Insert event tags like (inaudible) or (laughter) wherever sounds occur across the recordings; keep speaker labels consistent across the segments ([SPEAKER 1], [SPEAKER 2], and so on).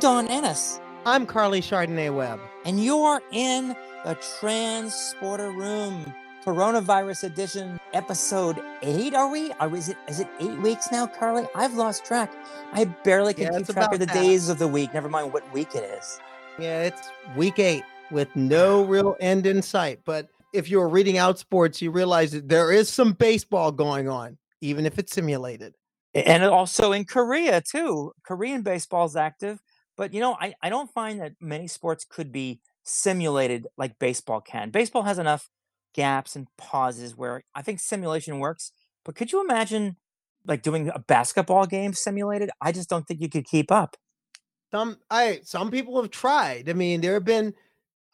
[SPEAKER 1] Dawn Ennis.
[SPEAKER 2] I'm Carly Chardonnay Webb.
[SPEAKER 1] And you're in the Transporter Room. Coronavirus edition, episode eight. Are we? Are is it? Is it eight weeks now, Carly? I've lost track. I barely can
[SPEAKER 2] Yeah,
[SPEAKER 1] keep track of the
[SPEAKER 2] that.
[SPEAKER 1] days of the week. Never mind what week it is.
[SPEAKER 2] Yeah, it's week eight with no real end in sight. But if you're reading out sports, you realize that there is some baseball going on, even if it's simulated.
[SPEAKER 1] and also in Korea too. Korean baseball's active, but you know, I, I don't find that many sports could be simulated like baseball can. Baseball has enough gaps and pauses where I think simulation works. But could you imagine like doing a basketball game simulated? I just don't think you could keep up.
[SPEAKER 2] Some I some people have tried. I mean, there have been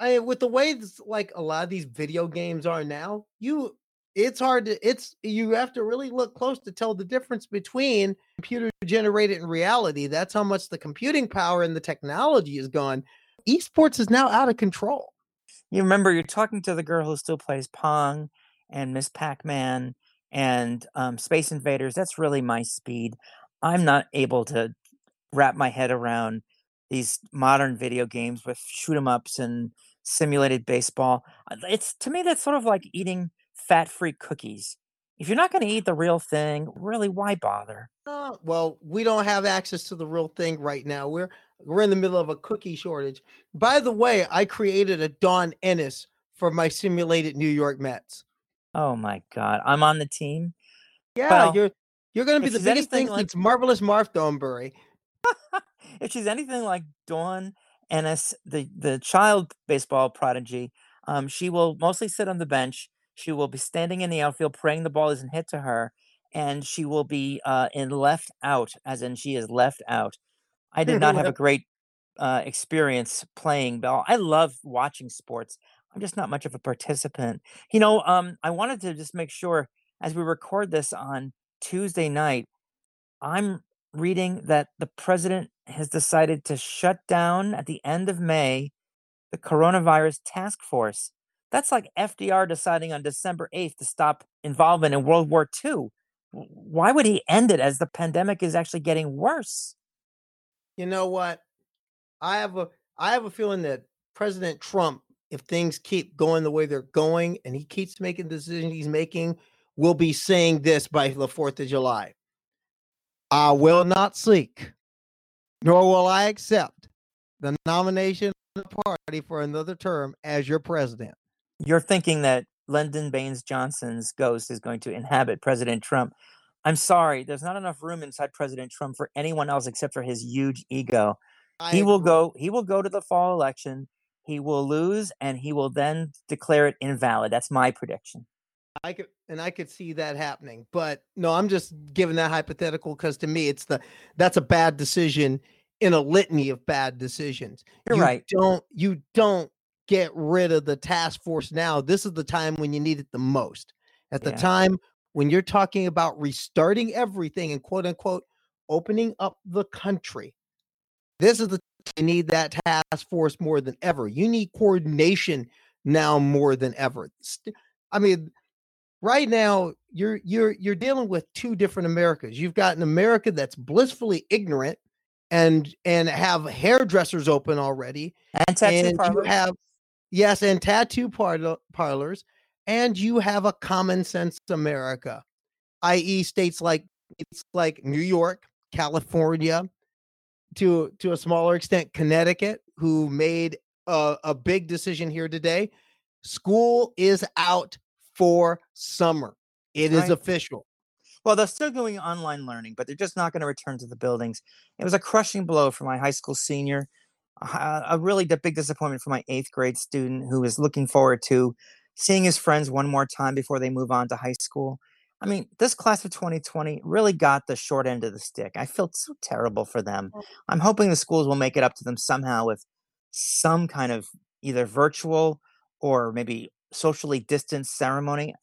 [SPEAKER 2] I with the way like a lot of these video games are now, you it's hard to it's you have to really look close to tell the difference between computer generated and reality. That's how much the computing power and the technology is gone. Esports is now out of control.
[SPEAKER 1] You remember you're talking to the girl who still plays Pong and Miss Pac-Man and um, Space Invaders. That's really my speed. I'm not able to wrap my head around these modern video games with shoot 'em ups and simulated baseball. Uh, It's to me that's sort of like eating fat-free cookies. If you're not going to eat the real thing, really, why bother?
[SPEAKER 2] Uh, well, we don't have access to the real thing right now. We're we're in the middle of a cookie shortage. By the way, I created a Dawn Ennis for my simulated New York Mets.
[SPEAKER 1] Oh my God, I'm on the team.
[SPEAKER 2] Yeah,
[SPEAKER 1] Well,
[SPEAKER 2] you're you're going to be the biggest thing
[SPEAKER 1] like-
[SPEAKER 2] since marvelous Marv Throneberry. (laughs)
[SPEAKER 1] if she's anything like Dawn Ennis, the the child baseball prodigy, um, she will mostly sit on the bench. She will be standing in the outfield, praying the ball isn't hit to her, and she will be uh, in left out, as in she is left out. I did not have a (laughs) great uh, experience playing ball. I love watching sports. I'm just not much of a participant. You know, um, I wanted to just make sure as we record this on Tuesday night, I'm reading that the president has decided to shut down at the end of May the coronavirus task force. That's like FDR deciding on December 8th to stop involvement in World War II. Why would he end it as the pandemic is actually getting worse?
[SPEAKER 2] You know what? I have a I have a feeling that President Trump, if things keep going the way they're going and he keeps making the decisions he's making, will be saying this by the 4th of July. I will not seek, nor will I accept the nomination of the party for another term as your president.
[SPEAKER 1] You're thinking that Lyndon Baines Johnson's ghost is going to inhabit President Trump. I'm sorry, there's not enough room inside President Trump for anyone else except for his huge ego.
[SPEAKER 2] I
[SPEAKER 1] he will
[SPEAKER 2] agree.
[SPEAKER 1] go he will go to the fall election he will lose and he will then declare it invalid that's my prediction
[SPEAKER 2] I could and I could see that happening, but no, I'm just giving that hypothetical because to me, it's the that's a bad decision in a litany of bad decisions.
[SPEAKER 1] You're
[SPEAKER 2] you
[SPEAKER 1] right.
[SPEAKER 2] Don't you don't get rid of the task force now. This is the time when you need it the most. At the
[SPEAKER 1] Yeah.
[SPEAKER 2] time when you're talking about restarting everything and quote unquote opening up the country. This is the you need that task force more than ever. You need coordination now more than ever. I mean, right now you're you're you're dealing with two different Americas. You've got an America that's blissfully ignorant and and have hairdressers open already,
[SPEAKER 1] and tattoo
[SPEAKER 2] and you have yes, and tattoo parlor, parlors, and you have a common sense America, i.e., states like it's like New York, California, to to a smaller extent Connecticut, who made a, a big decision here today. School is out for summer. It is
[SPEAKER 1] Right.
[SPEAKER 2] official.
[SPEAKER 1] well they're still doing online learning but they're just not going to return to the buildings it was a crushing blow for my high school senior a a really big disappointment for my eighth grade student who is looking forward to seeing his friends one more time before they move on to high school. I mean this class of 2020 really got the short end of the stick. I felt so terrible for them. Oh. I'm hoping the schools will make it up to them somehow with some kind of either virtual or maybe socially distanced ceremony.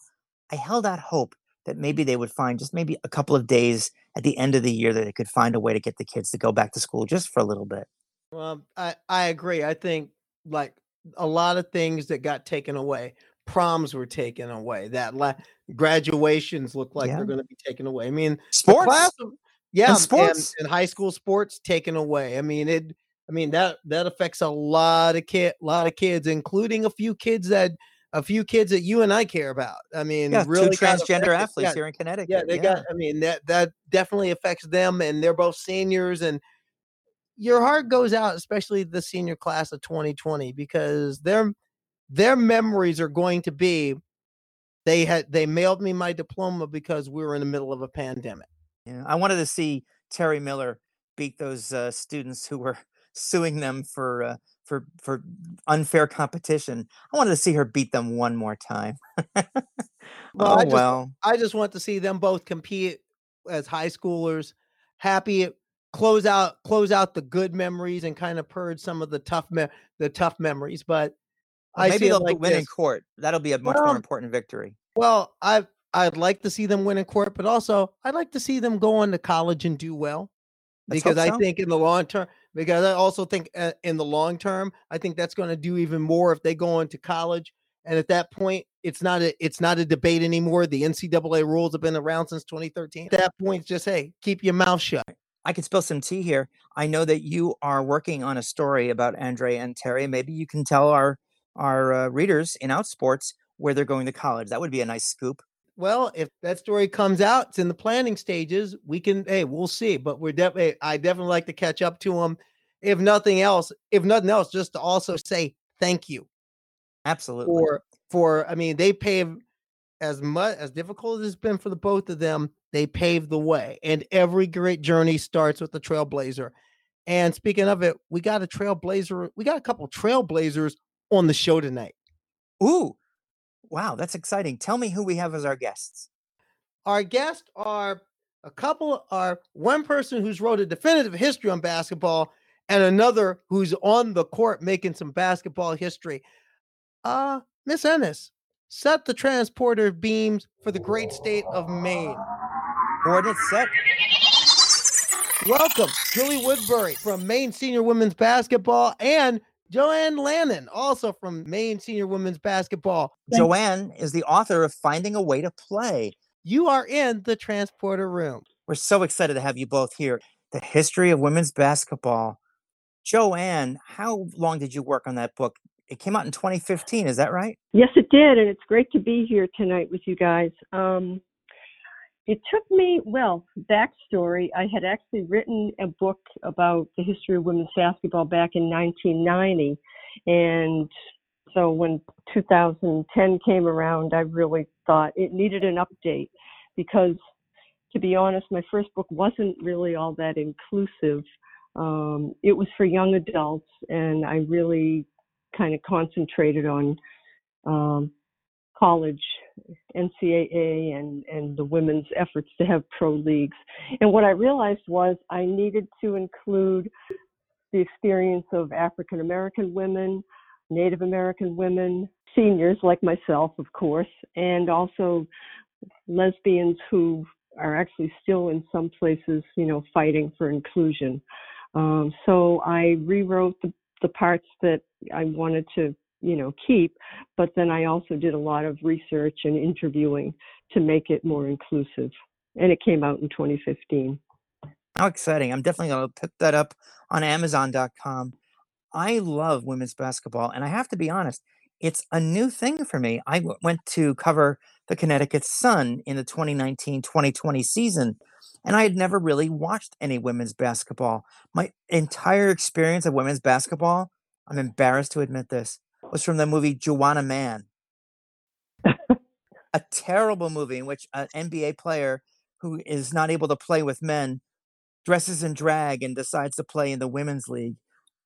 [SPEAKER 1] I held out hope that maybe they would find just maybe a couple of days at the end of the year that they could find a way to get the kids to go back to school just for a little bit
[SPEAKER 2] Well, I I agree. I think like a lot of things that got taken away. Proms were taken away. That la- graduations look like
[SPEAKER 1] Yeah.
[SPEAKER 2] they're going to be taken away. I mean,
[SPEAKER 1] sports
[SPEAKER 2] of- yeah, um, and,
[SPEAKER 1] sports.
[SPEAKER 2] and high school sports taken away. I mean, it. I mean that that affects a lot of kid, lot of kids, including a few kids that a few kids that you and I care about. I mean,
[SPEAKER 1] yeah,
[SPEAKER 2] really
[SPEAKER 1] two transgender athletes
[SPEAKER 2] yeah,
[SPEAKER 1] here in Connecticut.
[SPEAKER 2] Yeah, they yeah. got. I mean, that that definitely affects them, and they're both seniors, and your heart goes out, especially the senior class of 2020, because their their memories are going to be they had they mailed me my diploma because we were in the middle of a pandemic.
[SPEAKER 1] Yeah, I wanted to see Terry Miller beat those uh, students who were (laughs) suing them for uh, for for unfair competition. I wanted to see her beat them one more time. (laughs) well, oh
[SPEAKER 2] I just,
[SPEAKER 1] well.
[SPEAKER 2] I just want to see them both compete as high schoolers, happy close out close out the good memories and kind of purge some of the tough me- the tough memories. But
[SPEAKER 1] well, maybe they'll like win this. in court. That'll be a much well, more important victory.
[SPEAKER 2] Well, I I'd like to see them win in court, but also I'd like to see them go on to college and do well. because I think in the long term, because I also think uh, in the long term, I think that's going to do even more if they go into college. And at that point, it's not a it's not a debate anymore. The NCAA rules have been around since 2013. At that point, just hey, keep your mouth shut.
[SPEAKER 1] I could spill some tea here. I know that you are working on a story about Andre and Terry. Maybe you can tell our our uh, readers in Outsports where they're going to college. That would be a nice scoop.
[SPEAKER 2] Well, if that story comes out, it's in the planning stages. We can, hey, we'll see. But we're definitely, I definitely like to catch up to them. If nothing else, if nothing else, just to also say thank you.
[SPEAKER 1] Absolutely.
[SPEAKER 2] For, for, I mean, they paved as much as difficult as it's been for the both of them. They paved the way, and every great journey starts with the trailblazer. And speaking of it, we got a trailblazer. We got a couple trailblazers on the show tonight.
[SPEAKER 1] Ooh, wow, that's exciting. Tell me who we have as our guests.
[SPEAKER 2] Our guests are a couple are one person who's wrote a definitive history on basketball and another who's on the court making some basketball history. Uh, Miss Ennis, set the transporter beams for the great state of Maine.
[SPEAKER 1] Coordinates set.
[SPEAKER 2] Welcome, Julie Woodbury from Maine Senior Women's Basketball and Joanne Lannin, also from Maine Senior Women's Basketball.
[SPEAKER 1] Joanne is the author of Finding a Way to Play.
[SPEAKER 2] You are in the transporter room.
[SPEAKER 1] We're so excited to have you both here. The history of women's basketball. Joanne, how long did you work on that book? It came out in 2015, is that right?
[SPEAKER 3] Yes, it did, and it's great to be here tonight with you guys. Um, it took me, well, backstory, I had actually written a book about the history of women's basketball back in 1990. And so when 2010 came around, I really thought it needed an update because, to be honest, my first book wasn't really all that inclusive. Um, it was for young adults, and I really kind of concentrated on um, college NCAA and, and the women's efforts to have pro leagues. And what I realized was I needed to include the experience of African American women, Native American women, seniors like myself, of course, and also lesbians who are actually still in some places, you know, fighting for inclusion. Um, so I rewrote the, the parts that I wanted to you know keep but then i also did a lot of research and interviewing to make it more inclusive and it came out in 2015
[SPEAKER 1] how exciting. I'm definitely going to pick that up on amazon.com i love women's basketball and i have to be honest it's a new thing for me. I w- went to cover the connecticut sun in the 2019-2020 season and i had never really watched any women's basketball. My entire experience of women's basketball i'm embarrassed to admit this was from the movie Juwanna Mann, (laughs) a terrible movie in which an NBA player who is not able to play with men dresses in drag and decides to play in the women's league.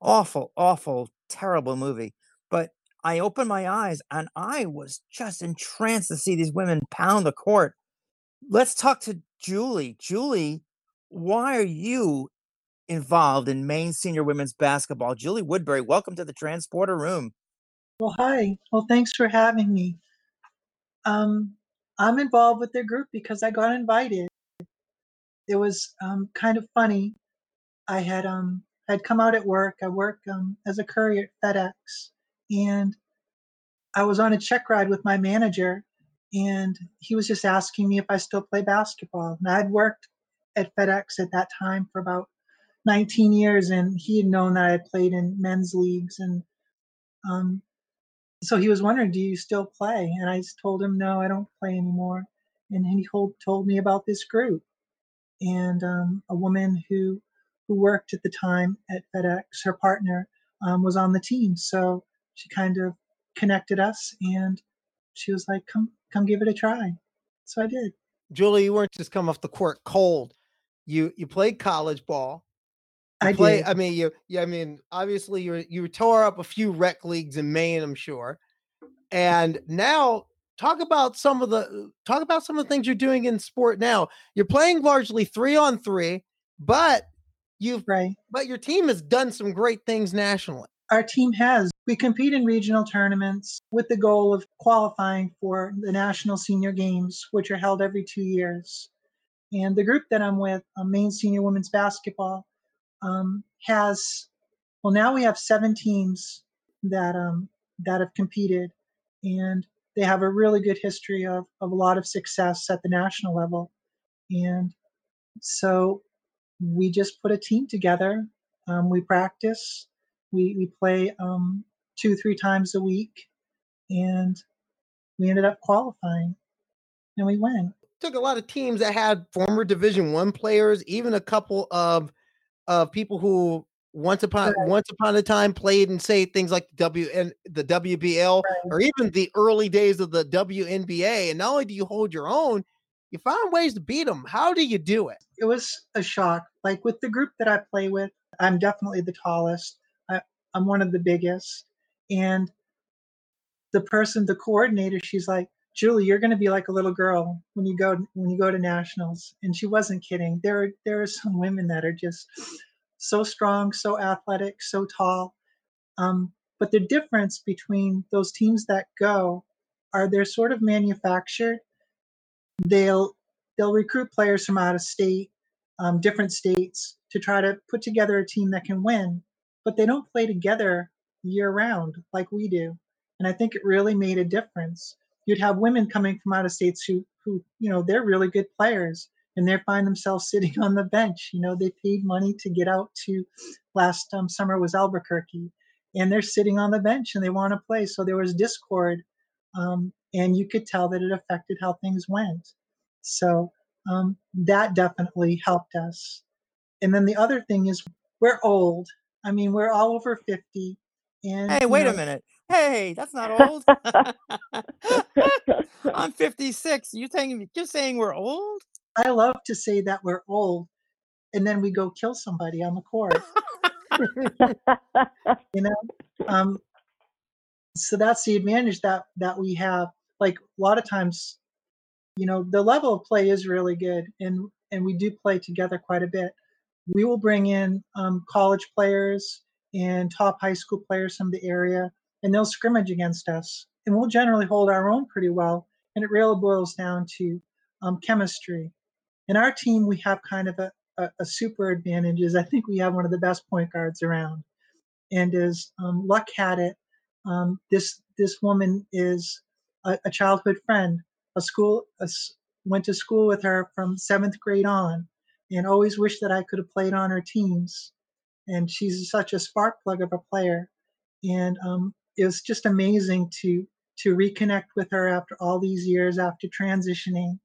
[SPEAKER 1] Awful, awful, terrible movie. But I opened my eyes and I was just entranced to see these women pound the court. Let's talk to Julie. Julie, why are you involved in Maine senior women's basketball? Julie Woodbury, welcome to the transporter room.
[SPEAKER 4] Well, hi. Well, thanks for having me. Um, I'm involved with their group because I got invited. It was um, kind of funny. I had um come out at work. I work um, as a courier at FedEx, and I was on a check ride with my manager, and he was just asking me if I still play basketball. And I'd worked at FedEx at that time for about 19 years, and he had known that I had played in men's leagues, and um, so he was wondering, "Do you still play?" And I told him, "No, I don't play anymore." And he told me about this group, and um, a woman who who worked at the time at FedEx, her partner, um, was on the team, so she kind of connected us, and she was like, "Come, come, give it a try." So I did.
[SPEAKER 2] Julie, you weren't just come off the court cold. You you played college ball.
[SPEAKER 4] I
[SPEAKER 2] play.
[SPEAKER 4] did.
[SPEAKER 2] I mean, you. Yeah, I mean, obviously, you you tore up a few rec leagues in Maine, I'm sure. And now, talk about some of the talk about some of the things you're doing in sport now. You're playing largely three on three, but you've
[SPEAKER 4] right.
[SPEAKER 2] but your team has done some great things nationally.
[SPEAKER 4] Our team has. We compete in regional tournaments with the goal of qualifying for the national senior games, which are held every two years. And the group that I'm with, uh, Maine Senior Women's Basketball, um, has well now we have seven teams that um, that have competed, and they have a really good history of, of a lot of success at the national level. And so we just put a team together. Um, we practice. We we play um, two three times a week, and we ended up qualifying, and we win.
[SPEAKER 2] Took a lot of teams that had former Division One players, even a couple of of people who once upon
[SPEAKER 4] Right.
[SPEAKER 2] once upon a time played and say things like W and the WBL
[SPEAKER 4] Right.
[SPEAKER 2] or even the early days of the WNBA. And not only do you hold your own, you find ways to beat them. How do you do it?
[SPEAKER 4] it was a shock. Like with the group that I play with, I'm definitely the tallest. I, I'm one of the biggest. And the person, the coordinator, she's like, Julie, you're going to be like a little girl when you go when you go to nationals. And she wasn't kidding. There are there are some women that are just so strong, so athletic, so tall. Um, but the difference between those teams that go are they're sort of manufactured. They'll they'll recruit players from out of state, um, different states, to try to put together a team that can win. But they don't play together year round like we do, and I think it really made a difference. You'd have women coming from out of states who who you know they're really good players, and they find themselves (laughs) sitting on the bench. You know they paid money to get out to last um, summer was Albuquerque, and they're sitting on the bench and they want to play. So there was discord, um, and you could tell that it affected how things went. So um, that definitely helped us. And then the other thing is we're old. I mean, we're all over 50. And
[SPEAKER 1] Hey, wait
[SPEAKER 4] know,
[SPEAKER 1] a minute. Hey, that's not old. (laughs) I'm 56. You saying you're saying we're old?
[SPEAKER 4] I love to say that we're old and then we go kill somebody on the court, (laughs) you know? Um, so that's the advantage that that we have. Like a lot of times, you know, the level of play is really good and and we do play together quite a bit. We will bring in um, college players and top high school players from the area, and they'll scrimmage against us, and we'll generally hold our own pretty well. And it really boils down to um, chemistry. In our team, we have kind of a, a, a super advantage. Is I think we have one of the best point guards around, and as um, luck had it, um, this this woman is a, a childhood friend, a school a went to school with her from seventh grade on, and always wished that I could have played on her teams. And she's such a spark plug of a player, and um, it was just amazing to to reconnect with her after all these years after transitioning,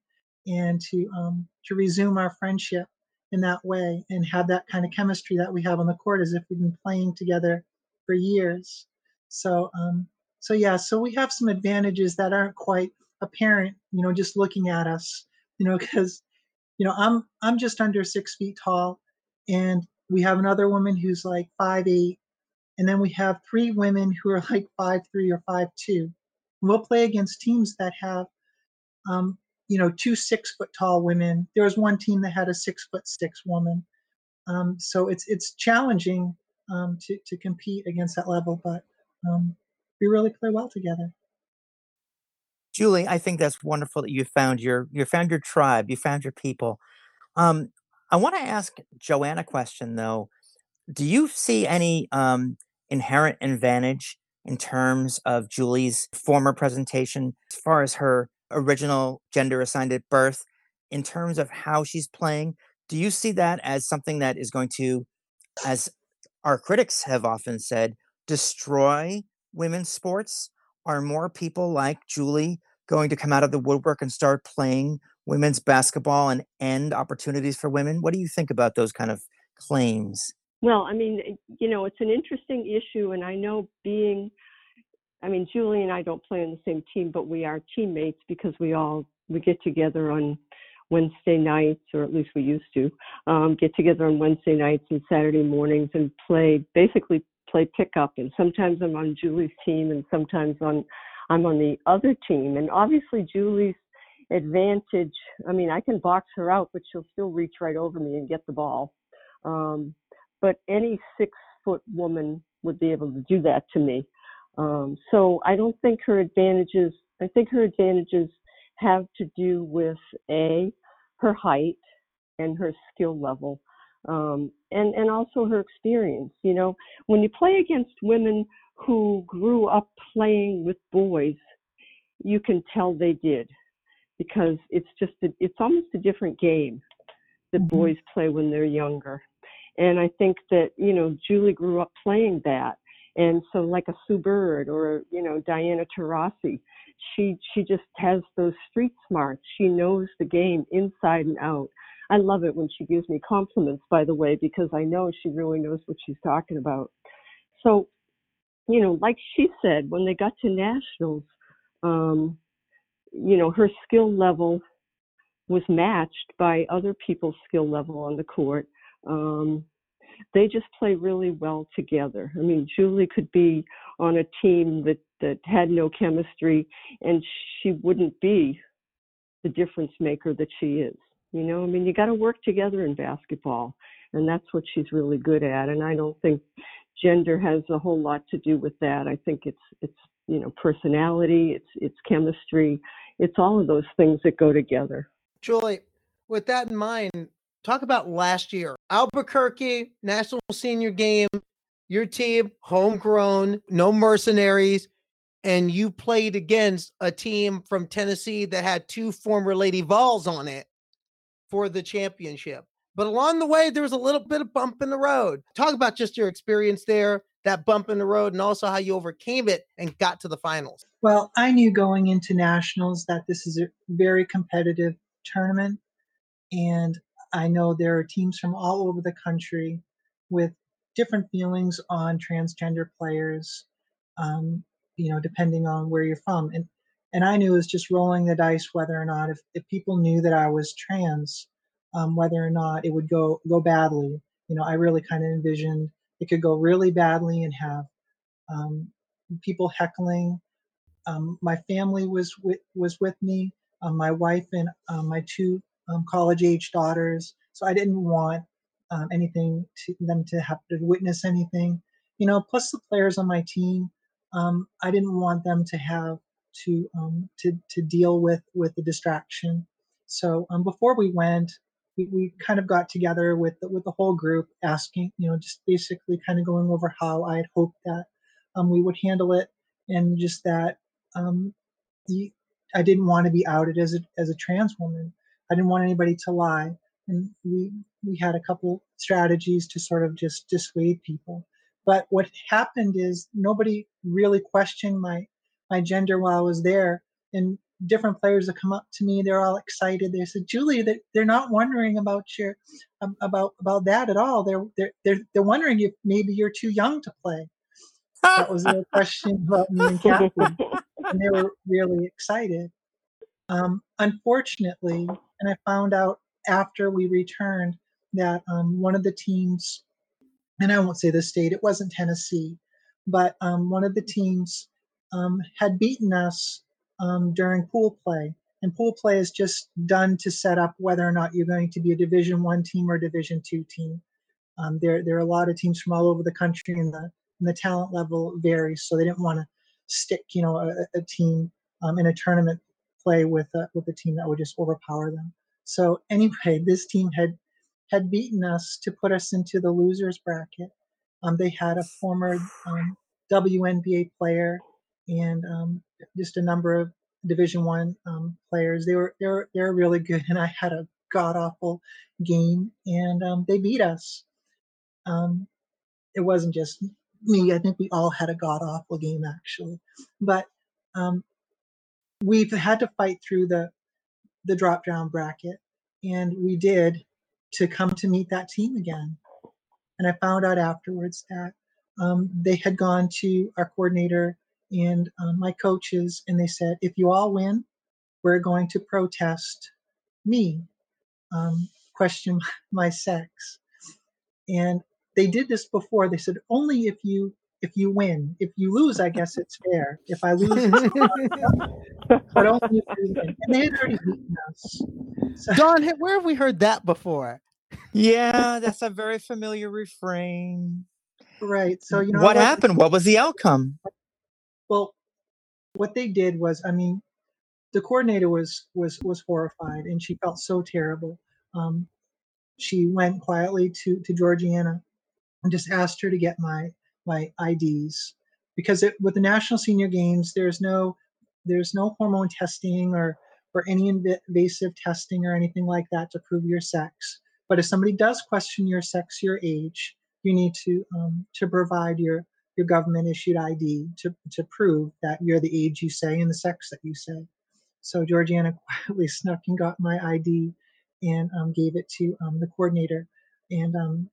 [SPEAKER 4] and to um, to resume our friendship in that way and have that kind of chemistry that we have on the court as if we've been playing together for years. So um, so yeah, so we have some advantages that aren't quite apparent, you know, just looking at us, you know, (laughs) because you know I'm I'm just under six feet tall, and we have another woman who's like five eight, and then we have three women who are like five three or five two. We'll play against teams that have, um, you know, two six foot tall women. There was one team that had a six foot six woman. Um, so it's it's challenging um, to to compete against that level, but um, we really play well together.
[SPEAKER 1] Julie, I think that's wonderful that you found your you found your tribe, you found your people. Um, I want to ask Joanne a question though. Do you see any um, inherent advantage in terms of Julie's former presentation as far as her original gender assigned at birth, in terms of how she's playing? Do you see that as something that is going to as our critics have often said, destroy women's sports? Are more people like Julie going to come out of the woodwork and start playing women's basketball and end opportunities for women? What do you think about those kind of claims?
[SPEAKER 3] Well, I mean, you know, it's an interesting issue, and I know being, I mean, Julie and I don't play on the same team, but we are teammates because we all we get together on Wednesday nights, or at least we used to um, get together on Wednesday nights and Saturday mornings and play basically play pickup. And sometimes I'm on Julie's team, and sometimes on I'm on the other team. And obviously, Julie's advantage. I mean, I can box her out, but she'll still reach right over me and get the ball. Um, but any six foot woman would be able to do that to me. Um, so I don't think her advantages. I think her advantages have to do with a her height and her skill level, um, and and also her experience. You know, when you play against women who grew up playing with boys, you can tell they did because it's just a, it's almost a different game that mm-hmm. boys play when they're younger. And I think that, you know, Julie grew up playing that. And so like a Sue Bird or, you know, Diana Taurasi, she she just has those street smarts. She knows the game inside and out. I love it when she gives me compliments, by the way, because I know she really knows what she's talking about. So, you know, like she said, when they got to nationals, um, you know, her skill level was matched by other people's skill level on the court. Um, they just play really well together. I mean, Julie could be on a team that that had no chemistry, and she wouldn't be the difference maker that she is. You know, I mean, you got to work together in basketball, and that's what she's really good at. And I don't think gender has a whole lot to do with that. I think it's it's you know personality, it's it's chemistry, it's all of those things that go together.
[SPEAKER 2] Julie, with that in mind, talk about last year. Albuquerque National Senior Game, your team, homegrown, no mercenaries, and you played against a team from Tennessee that had two former Lady Vols on it for the championship. But along the way, there was a little bit of bump in the road. Talk about just your experience there, that bump in the road, and also how you overcame it and got to the finals.
[SPEAKER 4] Well, I knew going into nationals that this is a very competitive tournament. And I know there are teams from all over the country with different feelings on transgender players, um, you know, depending on where you're from. And and I knew it was just rolling the dice whether or not if, if people knew that I was trans, um, whether or not it would go go badly. You know, I really kind of envisioned it could go really badly and have um, people heckling. Um, my family was with, was with me, um, my wife and um, my two um, college age daughters. So I didn't want um, anything to them to have to witness anything. You know, plus the players on my team, I didn't want them to have to to to deal with with the distraction. So before we went, we, we kind of got together with the, with the whole group, asking, you know, just basically kind of going over how I had hoped that um, we would handle it, and just that um, the, I didn't want to be outed as a as a trans woman. I didn't want anybody to lie, and we we had a couple strategies to sort of just dissuade people. But what happened is nobody really questioned my my gender while I was there, and different players that come up to me. They're all excited. They said julie they're, they're not wondering about your um, about about that at all. They're, they're they're they're wondering if maybe you're too young to play. That was their (laughs) question about me and Catherine, and they were really excited. Um, unfortunately and i found out after we returned that um, one of the teams and i won't say the state it wasn't tennessee but um, one of the teams um, had beaten us um, during pool play. And pool play is just done to set up whether or not you're going to be a Division One team or Division Two team. Um, there, there are a lot of teams from all over the country, and the and the talent level varies. So they didn't want to stick, you know, a, a team um, in a tournament play with a, with a team that would just overpower them. So anyway, (laughs) this team had had beaten us to put us into the losers bracket. Um, they had a former um, WNBA player and um, just a number of Division One um, players. They were they were they were really good, and I had a god awful game, and um, they beat us. Um, it wasn't just me. I think we all had a god awful game actually, but we've had to fight through the the drop down bracket, and we did to come to meet that team again. And I found out afterwards that um, they had gone to our coordinator and um, my coaches, and they said, if you all win, we're going to protest me, um, question (laughs) my sex. And they did this before. They said, only if you if you win. If you lose, I guess it's fair. If I lose, (laughs) but only if you win. And they had already beaten us.
[SPEAKER 2] So, (laughs) Dawn, where have we heard that before?
[SPEAKER 1] Yeah, that's a very familiar refrain.
[SPEAKER 4] Right. So you know
[SPEAKER 1] what happened? What was the outcome?
[SPEAKER 4] Well, what they did was, I mean, the coordinator was was was horrified, and she felt so terrible. Um, she went quietly to to Georgiana and just asked her to get my my IDs because it, with the National Senior Games, there's no there's no hormone testing or or any invasive testing or anything like that to prove your sex. But if somebody does question your sex, your age, you need to um, to provide your your government issued ID to to prove that you're the age you say and the sex that you say. So Georgiana (laughs) quietly snuck and got my ID and um, gave it to um, the coordinator, and um,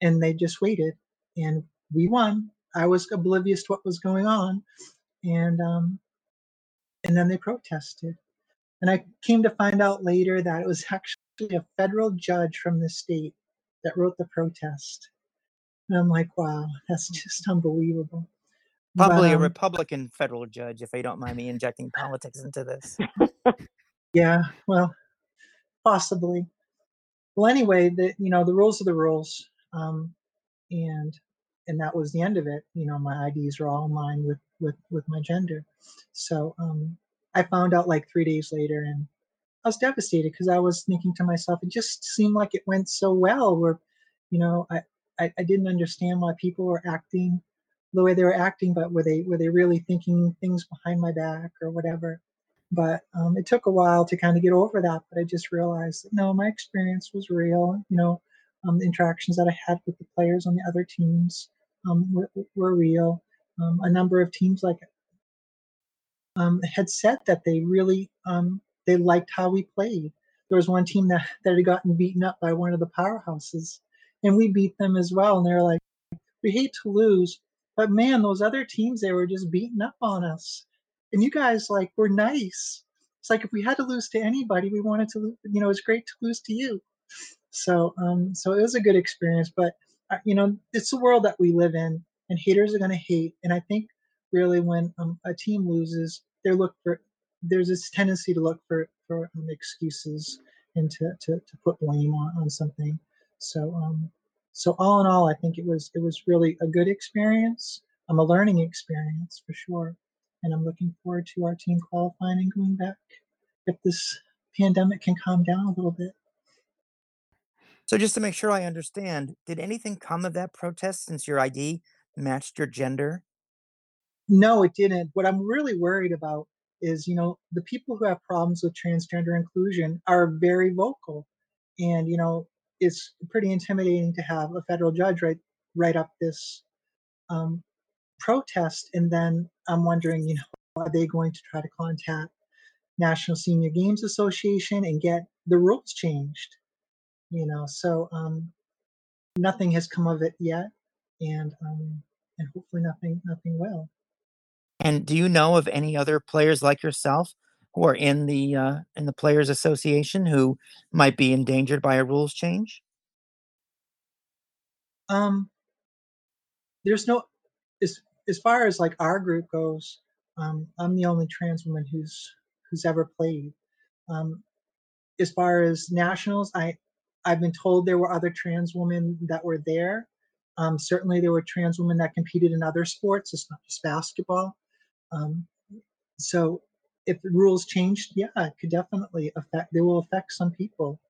[SPEAKER 4] and they just waited, and we won. I was oblivious to what was going on, and um, and then they protested, and I came to find out later that it was actually a federal judge from the state that wrote the protest, and I'm like, wow, that's just unbelievable.
[SPEAKER 1] Probably but, um, a Republican federal judge, if I don't mind me injecting politics into this. (laughs)
[SPEAKER 4] yeah, well, possibly. Well, anyway, the you know the rules are the rules, um, and and that was the end of it. You know, my IDs are all in line with with with my gender. So um, I found out like three days later, and I was devastated because I was thinking to myself, it just seemed like it went so well. Where, you know, I, I I didn't understand why people were acting the way they were acting, but were they were they really thinking things behind my back or whatever? But um, it took a while to kind of get over that. But I just realized that no, my experience was real. You know, um, the interactions that I had with the players on the other teams um, were, were, real. Um, a number of teams like um, had said that they really um, they liked how we played. There was one team that, that had gotten beaten up by one of the powerhouses, and we beat them as well. And they were like, "We hate to lose, but man, those other teams they were just beating up on us, and you guys like were nice. It's like if we had to lose to anybody, we wanted to. You know, it's great to lose to you. So, um, so it was a good experience. But you know, it's the world that we live in, and haters are going to hate. And I think really when um, a team loses, they look for there's this tendency to look for for um, excuses and to, to, to put blame on, on something. So um, so all in all, I think it was it was really a good experience. Um, a learning experience for sure, and I'm looking forward to our team qualifying and going back if this pandemic can calm down a little bit.
[SPEAKER 1] So just to make sure I understand, did anything come of that protest since your ID matched your gender?
[SPEAKER 4] No, it didn't. What I'm really worried about is, you know, the people who have problems with transgender inclusion are very vocal. And, you know, it's pretty intimidating to have a federal judge write write up this um, protest. And then I'm wondering, you know, are they going to try to contact National Senior Games Association and get the rules changed? You know so um nothing has come of it yet and um and hopefully nothing nothing will.
[SPEAKER 1] And do you know of any other players like yourself who are in the uh, in the players association who might be endangered by a rules change?
[SPEAKER 4] Um there's no as as far as like our group goes um i'm the only trans woman who's who's ever played. Um as far as nationals i I've been told there were other trans women that were there. Um, certainly, there were trans women that competed in other sports. It's not just basketball. Um, so, if the rules changed, yeah, it could definitely affect. They will affect some people.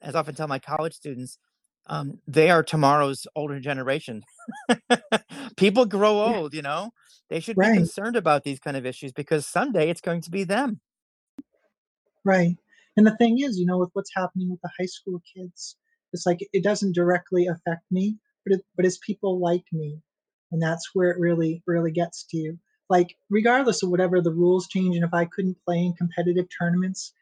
[SPEAKER 1] As I often tell my college students, um, they are tomorrow's older generation. (laughs) people grow old, you know. They should right. be concerned about these kind of issues because someday it's going to be them.
[SPEAKER 4] Right. And the thing is, you know, with what's happening with the high school kids, it's like it doesn't directly affect me, but it, but it's people like me, and that's where it really really gets to you. Like regardless of whatever the rules change, and if I couldn't play in competitive tournaments,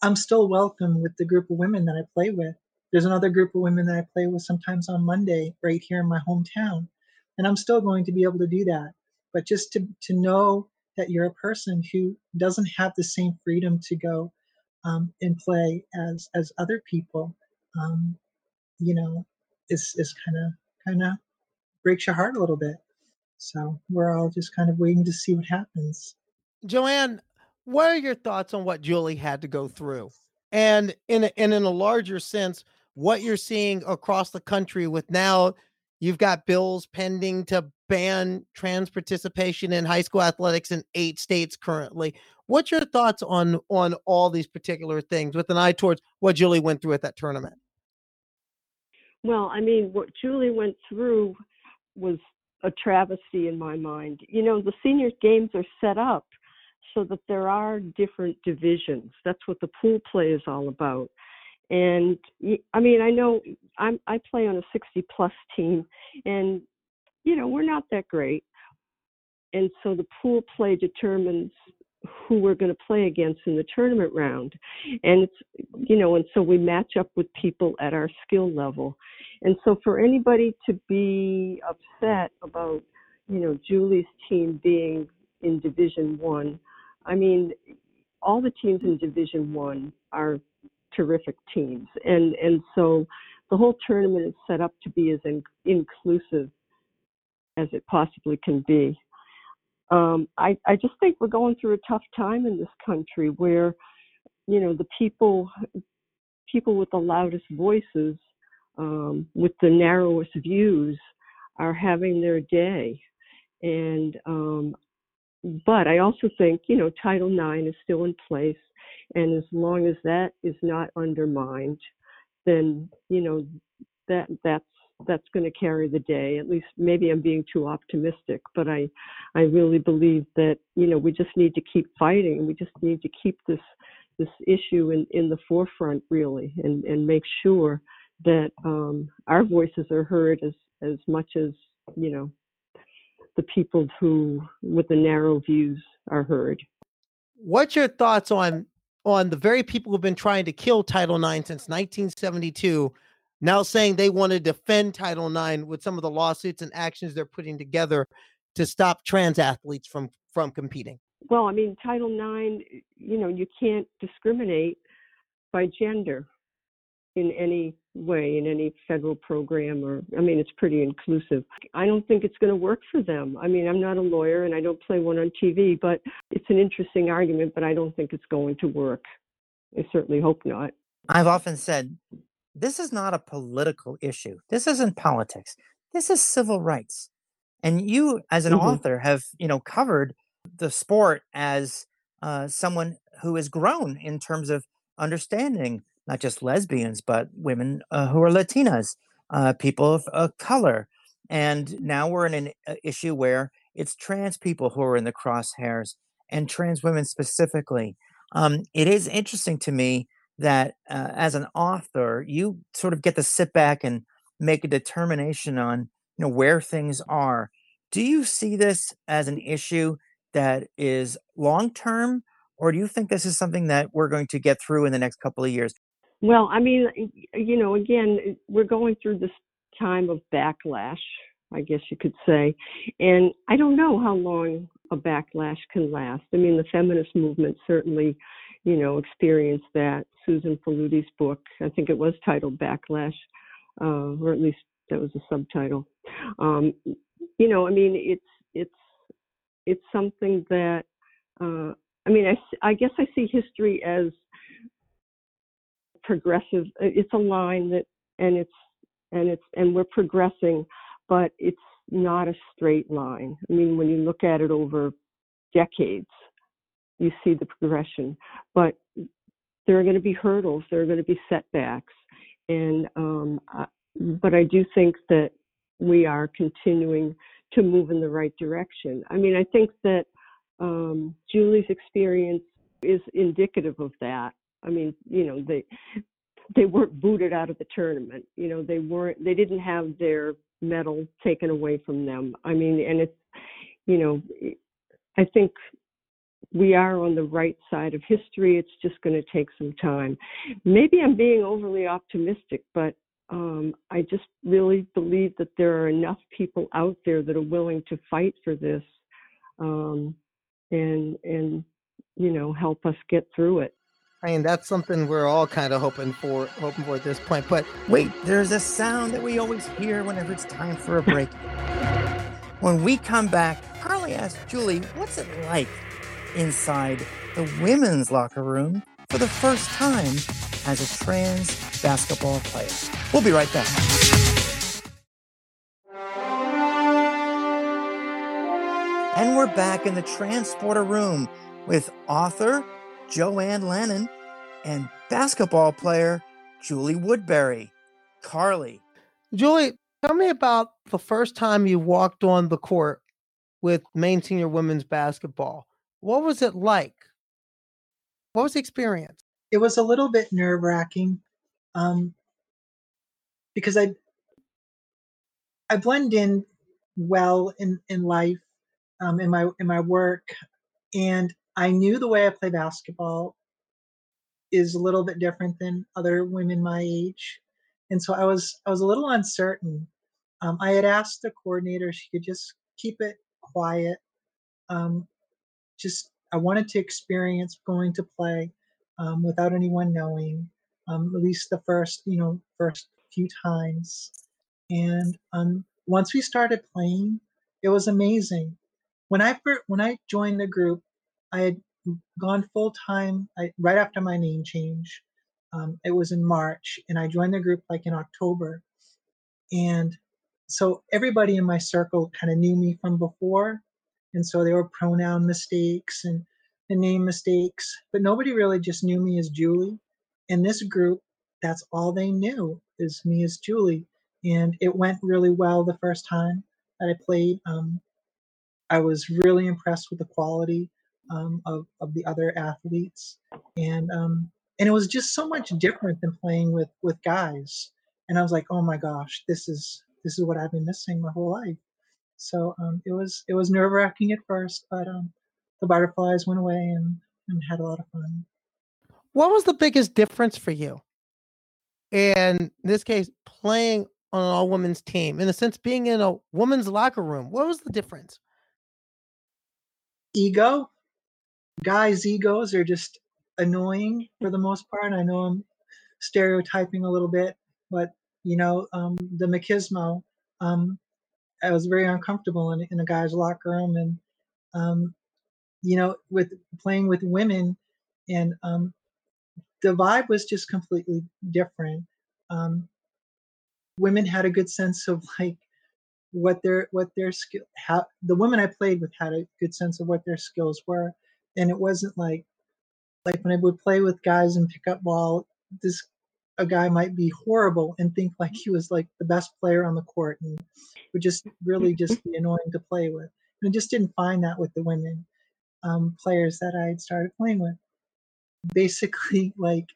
[SPEAKER 4] I'm still welcome with the group of women that I play with. There's another group of women that I play with sometimes on Monday right here in my hometown, and I'm still going to be able to do that. But just to to know that you're a person who doesn't have the same freedom to go um, and play as as other people, um, you know, is is kind of kind of breaks your heart a little bit. So we're all just kind of waiting to see what happens.
[SPEAKER 2] Joanne, what are your thoughts on what Julie had to go through? And in a, and in a larger sense, what you're seeing across the country with now you've got bills pending to ban trans participation in high school athletics in eight states currently. What's your thoughts on on all these particular things with an eye towards what Julie went through at that tournament?
[SPEAKER 3] Well, I mean, what Julie went through was a travesty in my mind. You know, the senior games are set up so that there are different divisions. That's what the pool play is all about. And I mean, I know I'm I play on a 60 plus team, and you know we're not that great. And so the pool play determines who we're going to play against in the tournament round and it's you know and so we match up with people at our skill level and so for anybody to be upset about you know julie's team being in division one i mean all the teams in division one are terrific teams. And and so the whole tournament is set up to be as in, inclusive as it possibly can be. Um, I, I just think we're going through a tough time in this country where, you know, the people people with the loudest voices, um, with the narrowest views, are having their day. And um, but I also think, you know, Title IX is still in place, and as long as that is not undermined, then you know that that's that's going to carry the day. At least maybe I'm being too optimistic, but I I really believe that you know we just need to keep fighting. We just need to keep this this issue in in the forefront really, and and make sure that um, our voices are heard as as much as you know the people who with the narrow views are heard.
[SPEAKER 2] What's your thoughts on on the very people who've been trying to kill Title IX since 1972? now saying they want to defend Title IX with some of the lawsuits and actions they're putting together to stop trans athletes from from competing.
[SPEAKER 3] Well, I mean, Title IX, you know, you can't discriminate by gender in any way in any federal program or I mean it's pretty inclusive. I don't think it's going to work for them. I mean, I'm not a lawyer and I don't play one on TV, but it's an interesting argument, but I don't think it's going to work. I certainly hope not.
[SPEAKER 1] I've often said this is not a political issue. This isn't politics. This is civil rights. And you, as an mm-hmm. author, have you know covered the sport as uh, someone who has grown in terms of understanding not just lesbians but women uh, who are Latinas, uh, people of uh, color, and now we're in an uh, issue where it's trans people who are in the crosshairs and trans women specifically. Um, it is interesting to me that uh, as an author, you sort of get to sit back and make a determination on you know where things are. Do you see this as an issue that is long term, or do you think this is something that we're going to get through in the next couple of years?
[SPEAKER 3] Well, I mean, you know, again, we're going through this time of backlash, I guess you could say, and I don't know how long a backlash can last. I mean, the feminist movement certainly you know, experienced that. Susan Faludi's book, I think it was titled Backlash, uh, or at least that was a subtitle. Um, you know, I mean, it's it's it's something that uh, I mean, I I guess I see history as progressive. It's a line that, and it's and it's and we're progressing, but it's not a straight line. I mean, when you look at it over decades, you see the progression. But there are going to be hurdles, there are going to be setbacks, and um, I, but I do think that we are continuing to move in the right direction. I mean, I think that um, Julie's experience is indicative of that. I mean, you know, they they weren't booted out of the tournament. You know, they weren't they didn't have their medal taken away from them. I mean, and it's you know, I think we are on the right side of history. It's just going to take some time. Maybe I'm being overly optimistic, but um, I just really believe that there are enough people out there that are willing to fight for this, um, and and you know help us get through it.
[SPEAKER 2] I mean, that's something we're all kind of hoping for, hoping for at this point. But
[SPEAKER 1] wait, there's a sound that we always hear whenever it's time for a break. when we come back, Carly asked Julie, "What's it like inside the women's locker room for the first time as a trans basketball player?" We'll be right back. And we're back in the transporter room with author Joanne Lannin and basketball player Julie Woodbury. Carly.
[SPEAKER 2] Julie, tell me about the first time you walked on the court with Maine Senior Women's Basketball. What was it like? What was the experience?
[SPEAKER 4] It was a little bit nerve wracking um, because I I blend in well in in life, um, in my in my work, and I knew the way I play basketball is a little bit different than other women my age, and so I was I was a little uncertain. Um, I had asked the coordinator she could just keep it quiet. Um, just I wanted to experience going to play um, without anyone knowing, um, at least the first you know first few times. And um, once we started playing, it was amazing. When I when I joined the group, I had gone full time right after my name change. Um, it was in March, and I joined the group like in October. And so everybody in my circle kind of knew me from before, and so there were pronoun mistakes and, and name mistakes, but nobody really just knew me as Julie. In this group, that's all they knew is me as Julie, and it went really well the first time that I played. Um, I was really impressed with the quality um, of, of the other athletes. And um, and it was just so much different than playing with with guys. And i was like oh my gosh this is this is what i've been missing my whole life. So um, it was it was nerve wracking at first but um, the butterflies went away and and had a lot of fun.
[SPEAKER 2] What was the biggest difference for you? And in this case playing on an all women's team in a sense being in a women's locker room what was the difference?
[SPEAKER 4] Ego guys' egos are just annoying for the most part. I know I'm stereotyping a little bit, but you know, um, the machismo, um, I was very uncomfortable in, in a guy's locker room, and um, you know, with playing with women, and um, the vibe was just completely different. Um, women had a good sense of like what their what their skill. How the women I played with had a good sense of what their skills were, and it wasn't like like when I would play with guys and pick up ball, this a guy might be horrible and think like he was like the best player on the court and would just really just be annoying to play with. And I just didn't find that with the women um, players that I had started playing with. Basically, (laughs) like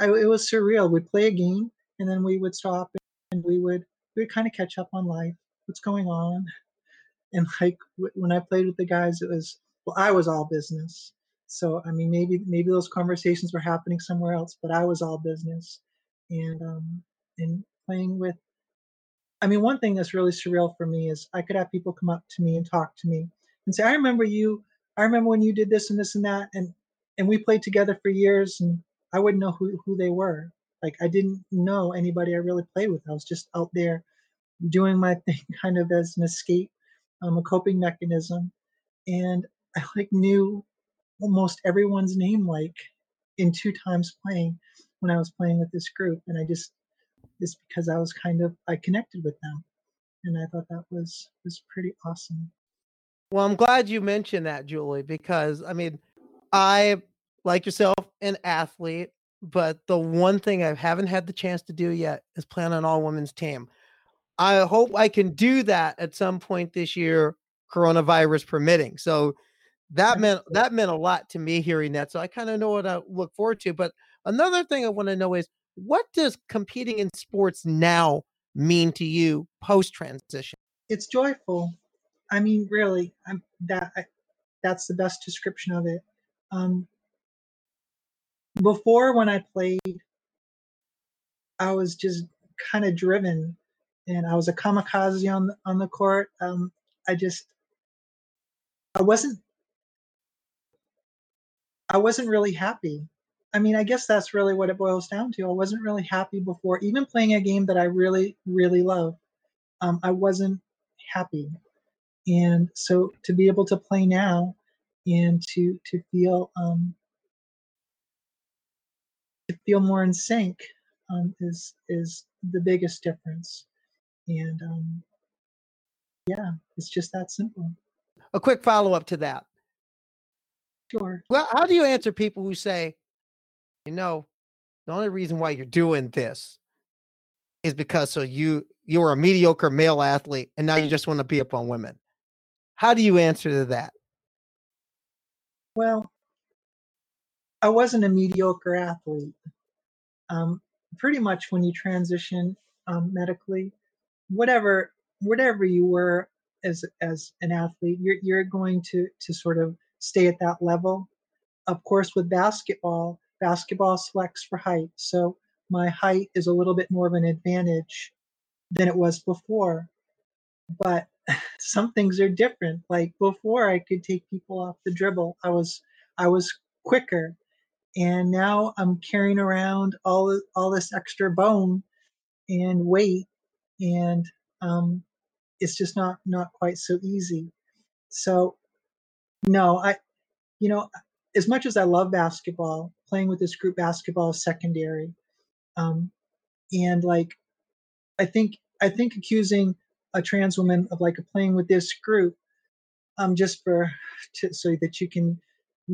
[SPEAKER 4] I, it was surreal. We'd play a game and then we would stop and we would we would kind of catch up on life, what's going on, and like when I played with the guys, it was well, I was all business. So I mean, maybe maybe those conversations were happening somewhere else, but I was all business, and um, and playing with. I mean, one thing that's really surreal for me is I could have people come up to me and talk to me and say, "I remember you. I remember when you did this and this and that," and and we played together for years, and I wouldn't know who who they were. Like I didn't know anybody I really played with. I was just out there doing my (laughs) thing, kind of as an escape, um, a coping mechanism, and I like knew almost everyone's name like in two times playing when I was playing with this group, and I just just because I was kind of I connected with them, and I thought that was was pretty awesome.
[SPEAKER 2] Well, I'm glad you mentioned that, Julie, because I mean, I like yourself an athlete, but the one thing I haven't had the chance to do yet is play on an all women's team. I hope I can do that at some point this year, coronavirus permitting. So that meant that meant a lot to me hearing that. So I kind of know what I look forward to. But another thing I want to know is What does competing in sports now mean to you post transition?
[SPEAKER 4] It's joyful. I mean, really, I'm that I, that's the best description of it. Um, before, when I played, I was just kind of driven, and I was a kamikaze on the, on the court. Um, I just, I wasn't, I wasn't really happy. I mean, I guess that's really what it boils down to. I wasn't really happy before, even playing a game that I really, really love. Um, I wasn't happy, and so to be able to play now, and to to feel um, to feel more in sync um, is is the biggest difference. And um, yeah, it's just that simple.
[SPEAKER 2] A quick follow up to that.
[SPEAKER 4] Sure.
[SPEAKER 2] Well, how do you answer people who say, you know, the only reason why you're doing this is because so you you were a mediocre male athlete and now you just want to be up on women. How do you answer to that?
[SPEAKER 4] Well, I wasn't a mediocre athlete. Um, pretty much when you transition um, medically, whatever whatever you were as as an athlete, you're you're going to to sort of stay at that level. Of course, with basketball, basketball selects for height, so my height is a little bit more of an advantage than it was before. But (laughs) some things are different. Like before, I could take people off the dribble. I was I was quicker, and now I'm carrying around all all this extra bone and weight, and um, it's just not not quite so easy. So no, I you know as much as I love basketball, playing with this group basketball is secondary. Um, and like I think I think accusing a trans woman of like playing with this group um just for to, so that you can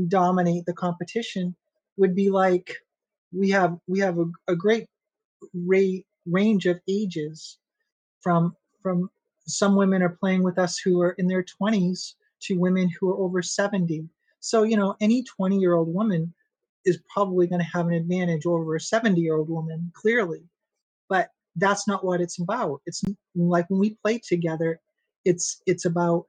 [SPEAKER 4] dominate the competition would be like we have we have a, a great ra- range of ages from from some women are playing with us who are in their 20s to women who are over 70 so you know any 20 year old woman is probably going to have an advantage over a 70 year old woman clearly. But that's not what it's about. It's like when we play together it's it's about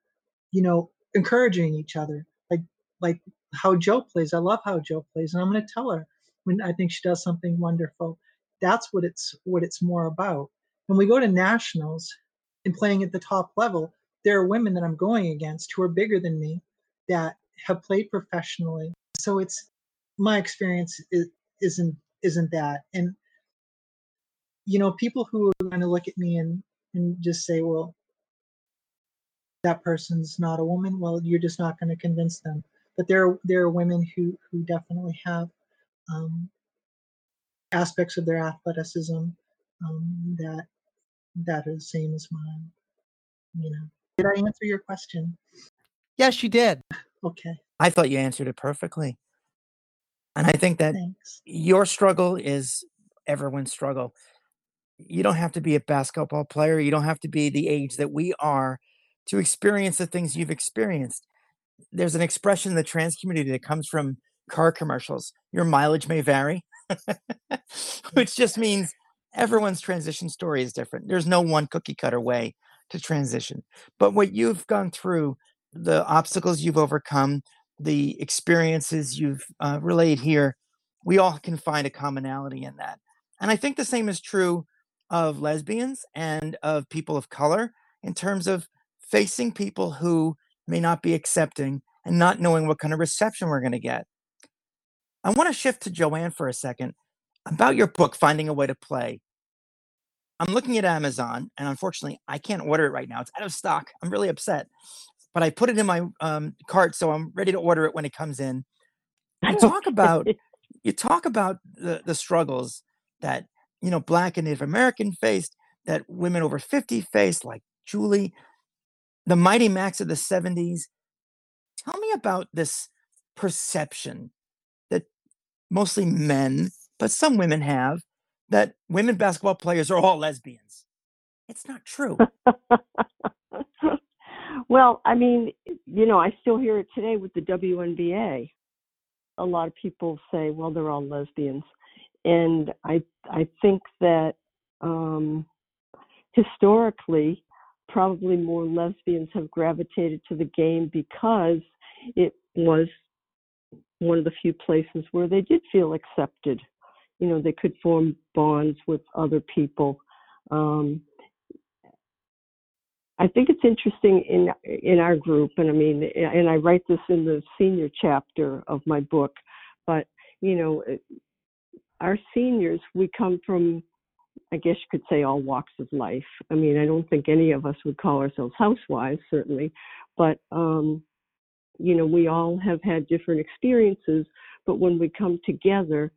[SPEAKER 4] you know encouraging each other. Like like how joe plays. I love how joe plays and i'm going to tell her when i think she does something wonderful. That's what it's what it's more about. When we go to nationals and playing at the top level there are women that i'm going against who are bigger than me that have played professionally so it's my experience is, isn't isn't that and you know, people who are going to look at me and and just say, well, that person's not a woman. Well, you're just not going to convince them. But there there are women who who definitely have um, aspects of their athleticism um, that that are the same as mine. You know, did I answer your question?
[SPEAKER 2] Yes, you did.
[SPEAKER 4] Okay.
[SPEAKER 1] I thought you answered it perfectly. And I think that
[SPEAKER 4] Thanks.
[SPEAKER 1] your struggle is everyone's struggle. You don't have to be a basketball player. You don't have to be the age that we are to experience the things you've experienced. There's an expression in the trans community that comes from car commercials. Your mileage may vary, (laughs) which just means everyone's transition story is different. There's no one cookie cutter way to transition. But what you've gone through, the obstacles you've overcome, the experiences you've uh, relayed here, we all can find a commonality in that. And I think the same is true of lesbians and of people of color in terms of facing people who may not be accepting and not knowing what kind of reception we're going to get. I want to shift to Joanne for a second about your book, Finding a Way to Play. I'm looking at Amazon, and unfortunately, I can't order it right now. It's out of stock. I'm really upset, but I put it in my um, cart, so I'm ready to order it when it comes in. You talk about you talk about the the struggles that you know, black and Native American faced, that women over 50 faced, like Julie, the Mighty Macs of the 70s. Tell me about this perception that mostly men, but some women have, that women basketball players are all lesbians. It's not true. (laughs)
[SPEAKER 3] well, I mean, you know, I still hear it today with the WNBA. A lot of people say, well, they're all lesbians and I I think that um, historically, probably more lesbians have gravitated to the game because it was one of the few places where they did feel accepted. You know, they could form bonds with other people. Um, I think it's interesting in in our group, and I mean, and I write this in the senior chapter of my book. But you know, our seniors, we come from, I guess you could say, all walks of life. I mean, I don't think any of us would call ourselves housewives, certainly, but um, you know, we all have had different experiences. But when we come together,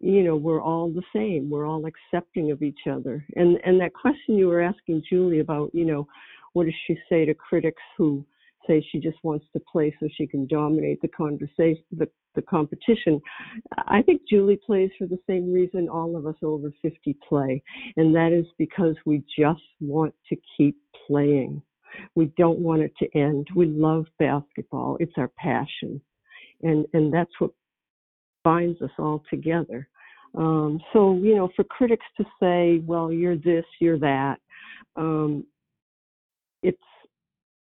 [SPEAKER 3] you know we're all the same we're all accepting of each other. And and that question you were asking julie about you know what does she say to critics who say she just wants to play so she can dominate the conversation the, the competition? I think julie plays for the same reason all of us over 50 play and that is because we just want to keep playing. We don't want it to end. We love basketball. It's our passion. And and that's what binds us all together. Um, so, you know, for critics to say, well, you're this, you're that, um, it's,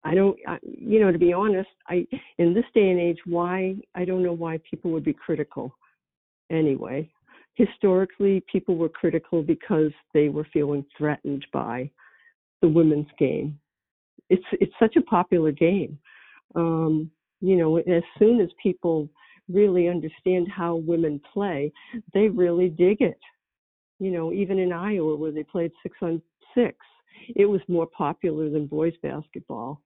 [SPEAKER 3] I don't, I, you know, to be honest, I, in this day and age, why, I don't know why people would be critical anyway. Historically, people were critical because they were feeling threatened by the women's game. It's, it's such a popular game. Um, you know, as soon as people really understand how women play, they really dig it. You know, even in Iowa where they played six on six, it was more popular than boys basketball.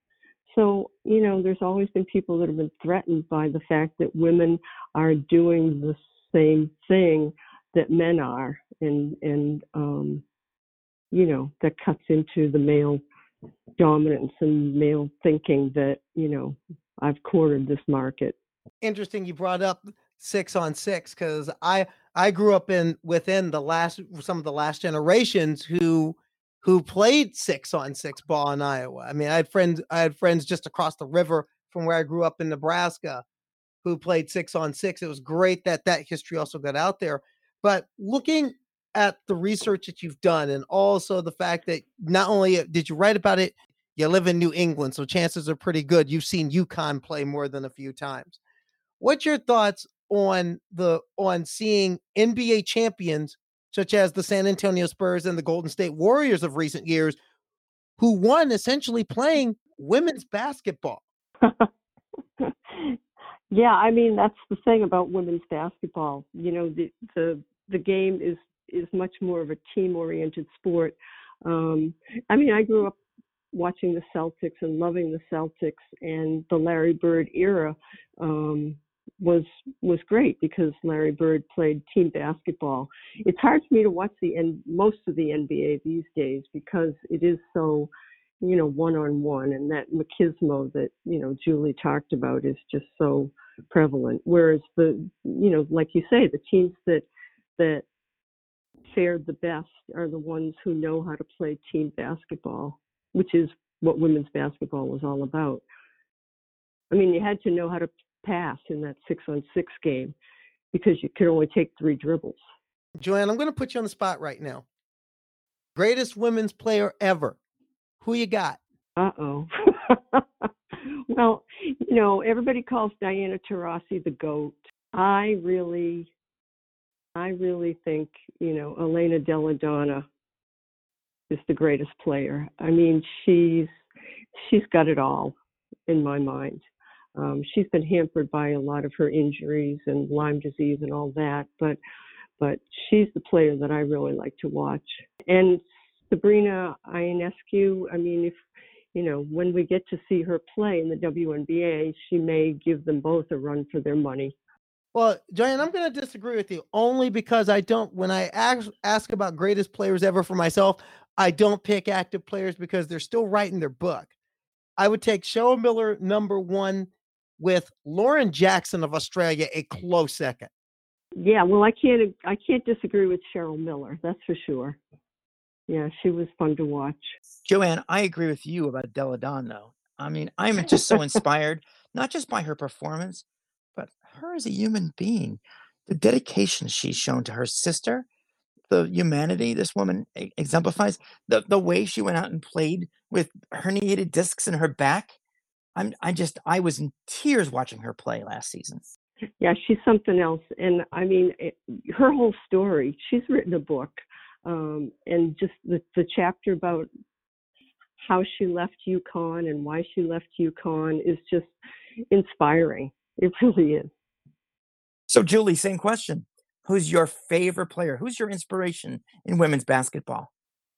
[SPEAKER 3] So, you know, there's always been people that have been threatened by the fact that women are doing the same thing that men are and and um you know, that cuts into the male dominance and male thinking that, you know, I've cornered this market
[SPEAKER 2] interesting you brought up six on six because I I grew up in within the last some of the last generations who who played six on six ball in Iowa. I mean, I had friends I had friends just across the river from where I grew up in Nebraska who played six on six. It was great that that history also got out there. But looking at the research that you've done and also the fact that not only uh, did you write about it, you live in New England, so chances are pretty good you've seen UConn play more than a few times. What's your thoughts on the on seeing NBA champions such as the San Antonio Spurs and the Golden State Warriors of recent years who won essentially playing women's basketball? (laughs)
[SPEAKER 3] yeah, I mean that's the thing about women's basketball. You know, the the the game is is much more of a team oriented sport. Um, I mean, I grew up watching the Celtics and loving the Celtics and the Larry Bird era. Um, was was great because Larry Bird played team basketball. It's hard for me to watch the and most of the NBA these days because it is so, you know, one on one, and that machismo that you know Julie talked about is just so prevalent. Whereas the, you know, like you say, the teams that that fared the best are the ones who know how to play team basketball, which is what women's basketball was all about. I mean, you had to know how to pass in that six on six game because you can only take three dribbles.
[SPEAKER 2] Joanne, I'm going to put you on the spot right now. Greatest women's player ever. Who you got?
[SPEAKER 3] Uh oh. (laughs) well, you know, everybody calls Diana Taurasi the GOAT. I really, I really think, you know, Elena Delle Donne is the greatest player. I mean, she's she's got it all in my mind. Um, she's been hampered by a lot of her injuries and Lyme disease and all that, but but she's the player that I really like to watch. And Sabrina Ionescu, I mean, if you know, when we get to see her play in the WNBA, she may give them both a run for their money.
[SPEAKER 2] Well, Joanne, I'm going to disagree with you only because I don't. When I ask ask about greatest players ever for myself, I don't pick active players because they're still writing their book. I would take Cheryl Miller number one with Lauren Jackson of Australia a close second.
[SPEAKER 3] Yeah, well, I can't I can't disagree with Cheryl Miller. That's for sure. Yeah, she was fun to watch.
[SPEAKER 1] Joanne, I agree with you about though. I mean, I'm (laughs) just so inspired, not just by her performance, but her as a human being. the dedication she's shown to her sister, the humanity this woman exemplifies, the the way she went out and played with herniated discs in her back. I'm I just I was in tears watching her play last season.
[SPEAKER 3] Yeah, she's something else. And I mean, it, her whole story, she's written a book. Um, and just the, the chapter about how she left UConn and why she left UConn is just inspiring. It (laughs) really is.
[SPEAKER 1] So Julie, same question. Who's your favorite player? Who's your inspiration in women's basketball?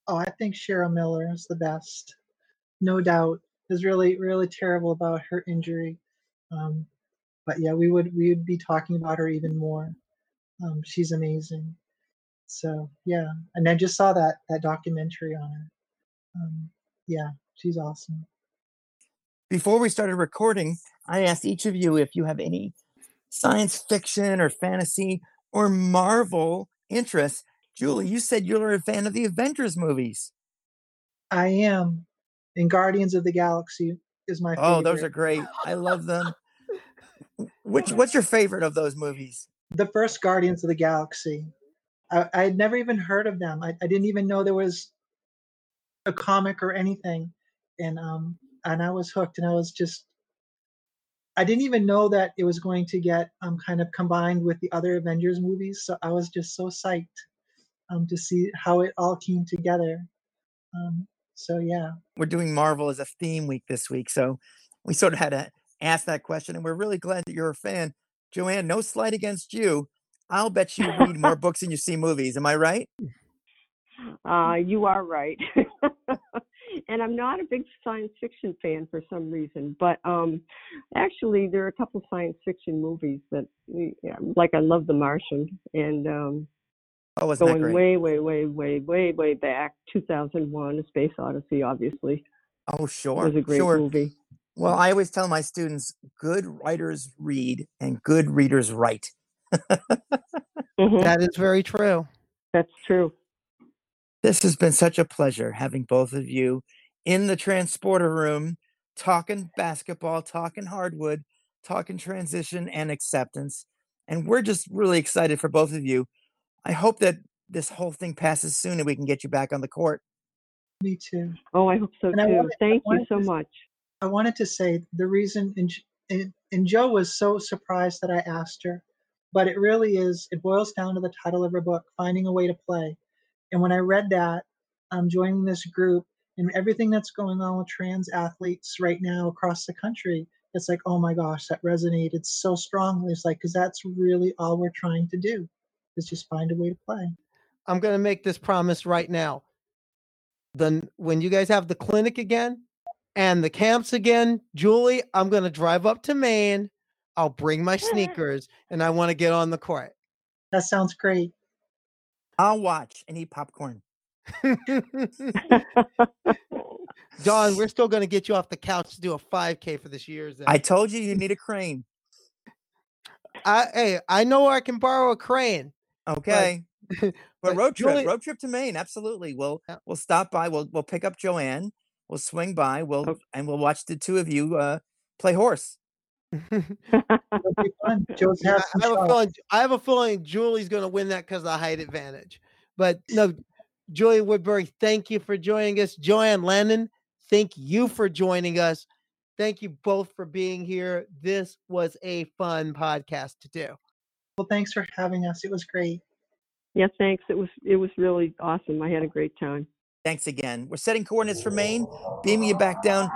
[SPEAKER 4] Oh, I think Cheryl Miller is the best, no doubt. Is really really terrible about her injury, um, but yeah, we would we would be talking about her even more. Um, she's amazing. So yeah, and I just saw that that documentary on her. Um, yeah, she's awesome.
[SPEAKER 1] Before we started recording, I asked each of you if you have any science fiction or fantasy or Marvel interests. Julie, you said you're a fan of the Avengers movies.
[SPEAKER 4] I am. And Guardians of the Galaxy is my favorite.
[SPEAKER 1] Oh, those are great. I love them. (laughs) Which what's your favorite of those movies?
[SPEAKER 4] the first Guardians of the Galaxy. I, I had never even heard of them. I, I didn't even know there was a comic or anything, and um, and I was hooked. And I was just, I didn't even know that it was going to get um kind of combined with the other Avengers movies. So I was just so psyched um to see how it all came together. Um, so yeah,
[SPEAKER 1] We're doing Marvel as a theme week this week, so we sort of had to ask that question, and we're really glad that you're a fan. Joanne, no slight against you. I'll bet you read more (laughs) books than you see movies. Am I right?
[SPEAKER 3] Uh, you are right. (laughs) and I'm not a big science fiction fan for some reason, but um, actually, there are a couple of science fiction movies that, like I love The Martian, and um,
[SPEAKER 1] Oh, wasn't that
[SPEAKER 3] going
[SPEAKER 1] great?
[SPEAKER 3] way, way, way, way, way, way back, 2001: A Space Odyssey. Obviously,
[SPEAKER 1] Oh,
[SPEAKER 3] it
[SPEAKER 1] sure,
[SPEAKER 3] was a great
[SPEAKER 1] sure.
[SPEAKER 3] movie.
[SPEAKER 1] Well, I always tell my students, good writers read and good readers write. (laughs)
[SPEAKER 3] hmm
[SPEAKER 2] That is very true.
[SPEAKER 3] That's true.
[SPEAKER 1] This has been such a pleasure having both of you in the transporter room, talking basketball, talking hardwood, talking transition and acceptance. And we're just really excited for both of you. I hope that this whole thing passes soon and we can get you back on the court.
[SPEAKER 4] me too.
[SPEAKER 3] Oh, I hope so
[SPEAKER 4] And
[SPEAKER 3] too.
[SPEAKER 4] wanted-
[SPEAKER 3] Thank you so
[SPEAKER 4] to
[SPEAKER 3] much.
[SPEAKER 4] I wanted to say the reason, and, and, and Joe was so surprised that I asked her, but it really is, it boils down to the title of her book, Finding a Way to Play. And when I read that, I'm joining this group and everything that's going on with trans athletes right now across the country, it's like, oh my gosh, that resonated so strongly. It's like, because that's really all we're trying to do is just find a way to play.
[SPEAKER 2] I'm going to make this promise right now. Then when you guys have the clinic again and the camps again, Julie, I'm going to drive up to Maine. I'll bring my (laughs) sneakers and I want to get on the court.
[SPEAKER 4] That sounds great.
[SPEAKER 1] I'll watch and eat popcorn. (laughs)
[SPEAKER 2] Dawn, we're (laughs) still going to get you off the couch to do a 5K for this year's.
[SPEAKER 1] I told you you need a crane.
[SPEAKER 2] I, hey, I know I can borrow a crane.
[SPEAKER 1] Okay. (laughs) But,
[SPEAKER 2] but
[SPEAKER 1] road trip,
[SPEAKER 2] Julie-
[SPEAKER 1] road trip to Maine, absolutely. We'll
[SPEAKER 2] Yeah.
[SPEAKER 1] we'll stop by. We'll we'll pick up Joanne. We'll swing by. We'll
[SPEAKER 3] Okay.
[SPEAKER 1] and we'll watch the two of you uh, play horse. (laughs)
[SPEAKER 4] It'll fun. Joe's
[SPEAKER 2] I have a feeling. I have a feeling Julie's going to win that because of the height advantage. But no, Julie Woodbury, thank you for joining us. Joanne Lannin, thank you for joining us. Thank you both for being here. This was a fun podcast to do.
[SPEAKER 4] Well, thanks for having us. It was great.
[SPEAKER 3] yeah, thanks. It was it was really awesome. I had a great time.
[SPEAKER 1] Thanks again. We're setting coordinates for Maine. Beaming you back down.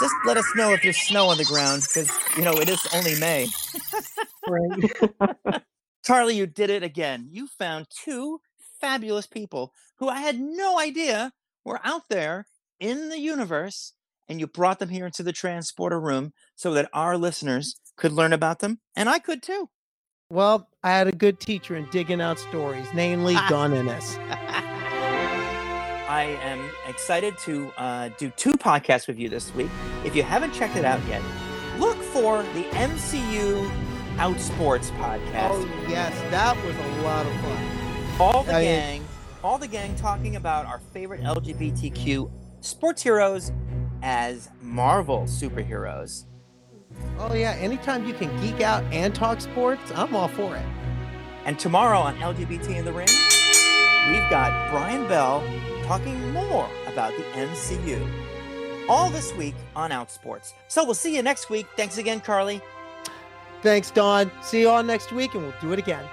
[SPEAKER 1] Just let us know if there's snow on the ground because you know it is only May.
[SPEAKER 4] Right. (laughs)
[SPEAKER 1] Charlie, you did it again. You found two fabulous people who I had no idea were out there in the universe, and you brought them here into the transporter room so that our listeners could learn about them, and I could too.
[SPEAKER 2] Well, I had a good teacher in digging out stories, namely
[SPEAKER 1] Ah.
[SPEAKER 2] Dawn Ennis. (laughs)
[SPEAKER 1] I am excited to uh, do two podcasts with you this week. If you haven't checked it out yet, look for the MCU Outsports podcast.
[SPEAKER 2] Oh, yes, that was a lot of fun.
[SPEAKER 1] all the
[SPEAKER 2] I-
[SPEAKER 1] gang, all the gang talking about our favorite LGBTQ sports heroes as Marvel superheroes.
[SPEAKER 2] Oh, yeah, anytime you can geek out and talk sports, I'm all for it.
[SPEAKER 1] And tomorrow on LGBT in the Ring, we've got Brian Bell talking more about the MCU. All this week on Outsports. So we'll see you next week. Thanks again, Carly.
[SPEAKER 2] Thanks, Dawn. See you all next week, and we'll do it again.